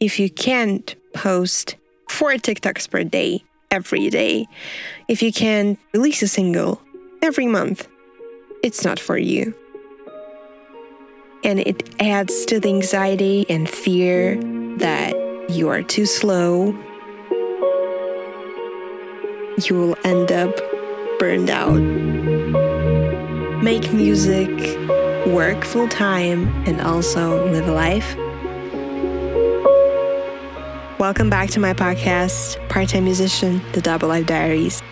if you can't post four TikToks per day every day, if you can't release a single every month, it's not for you. And it adds to the anxiety and fear that you are too slow. You will end up burned out. Make music, work full time, and also live a life. Welcome back to my podcast, Part Time Musician, The Double Life Diaries.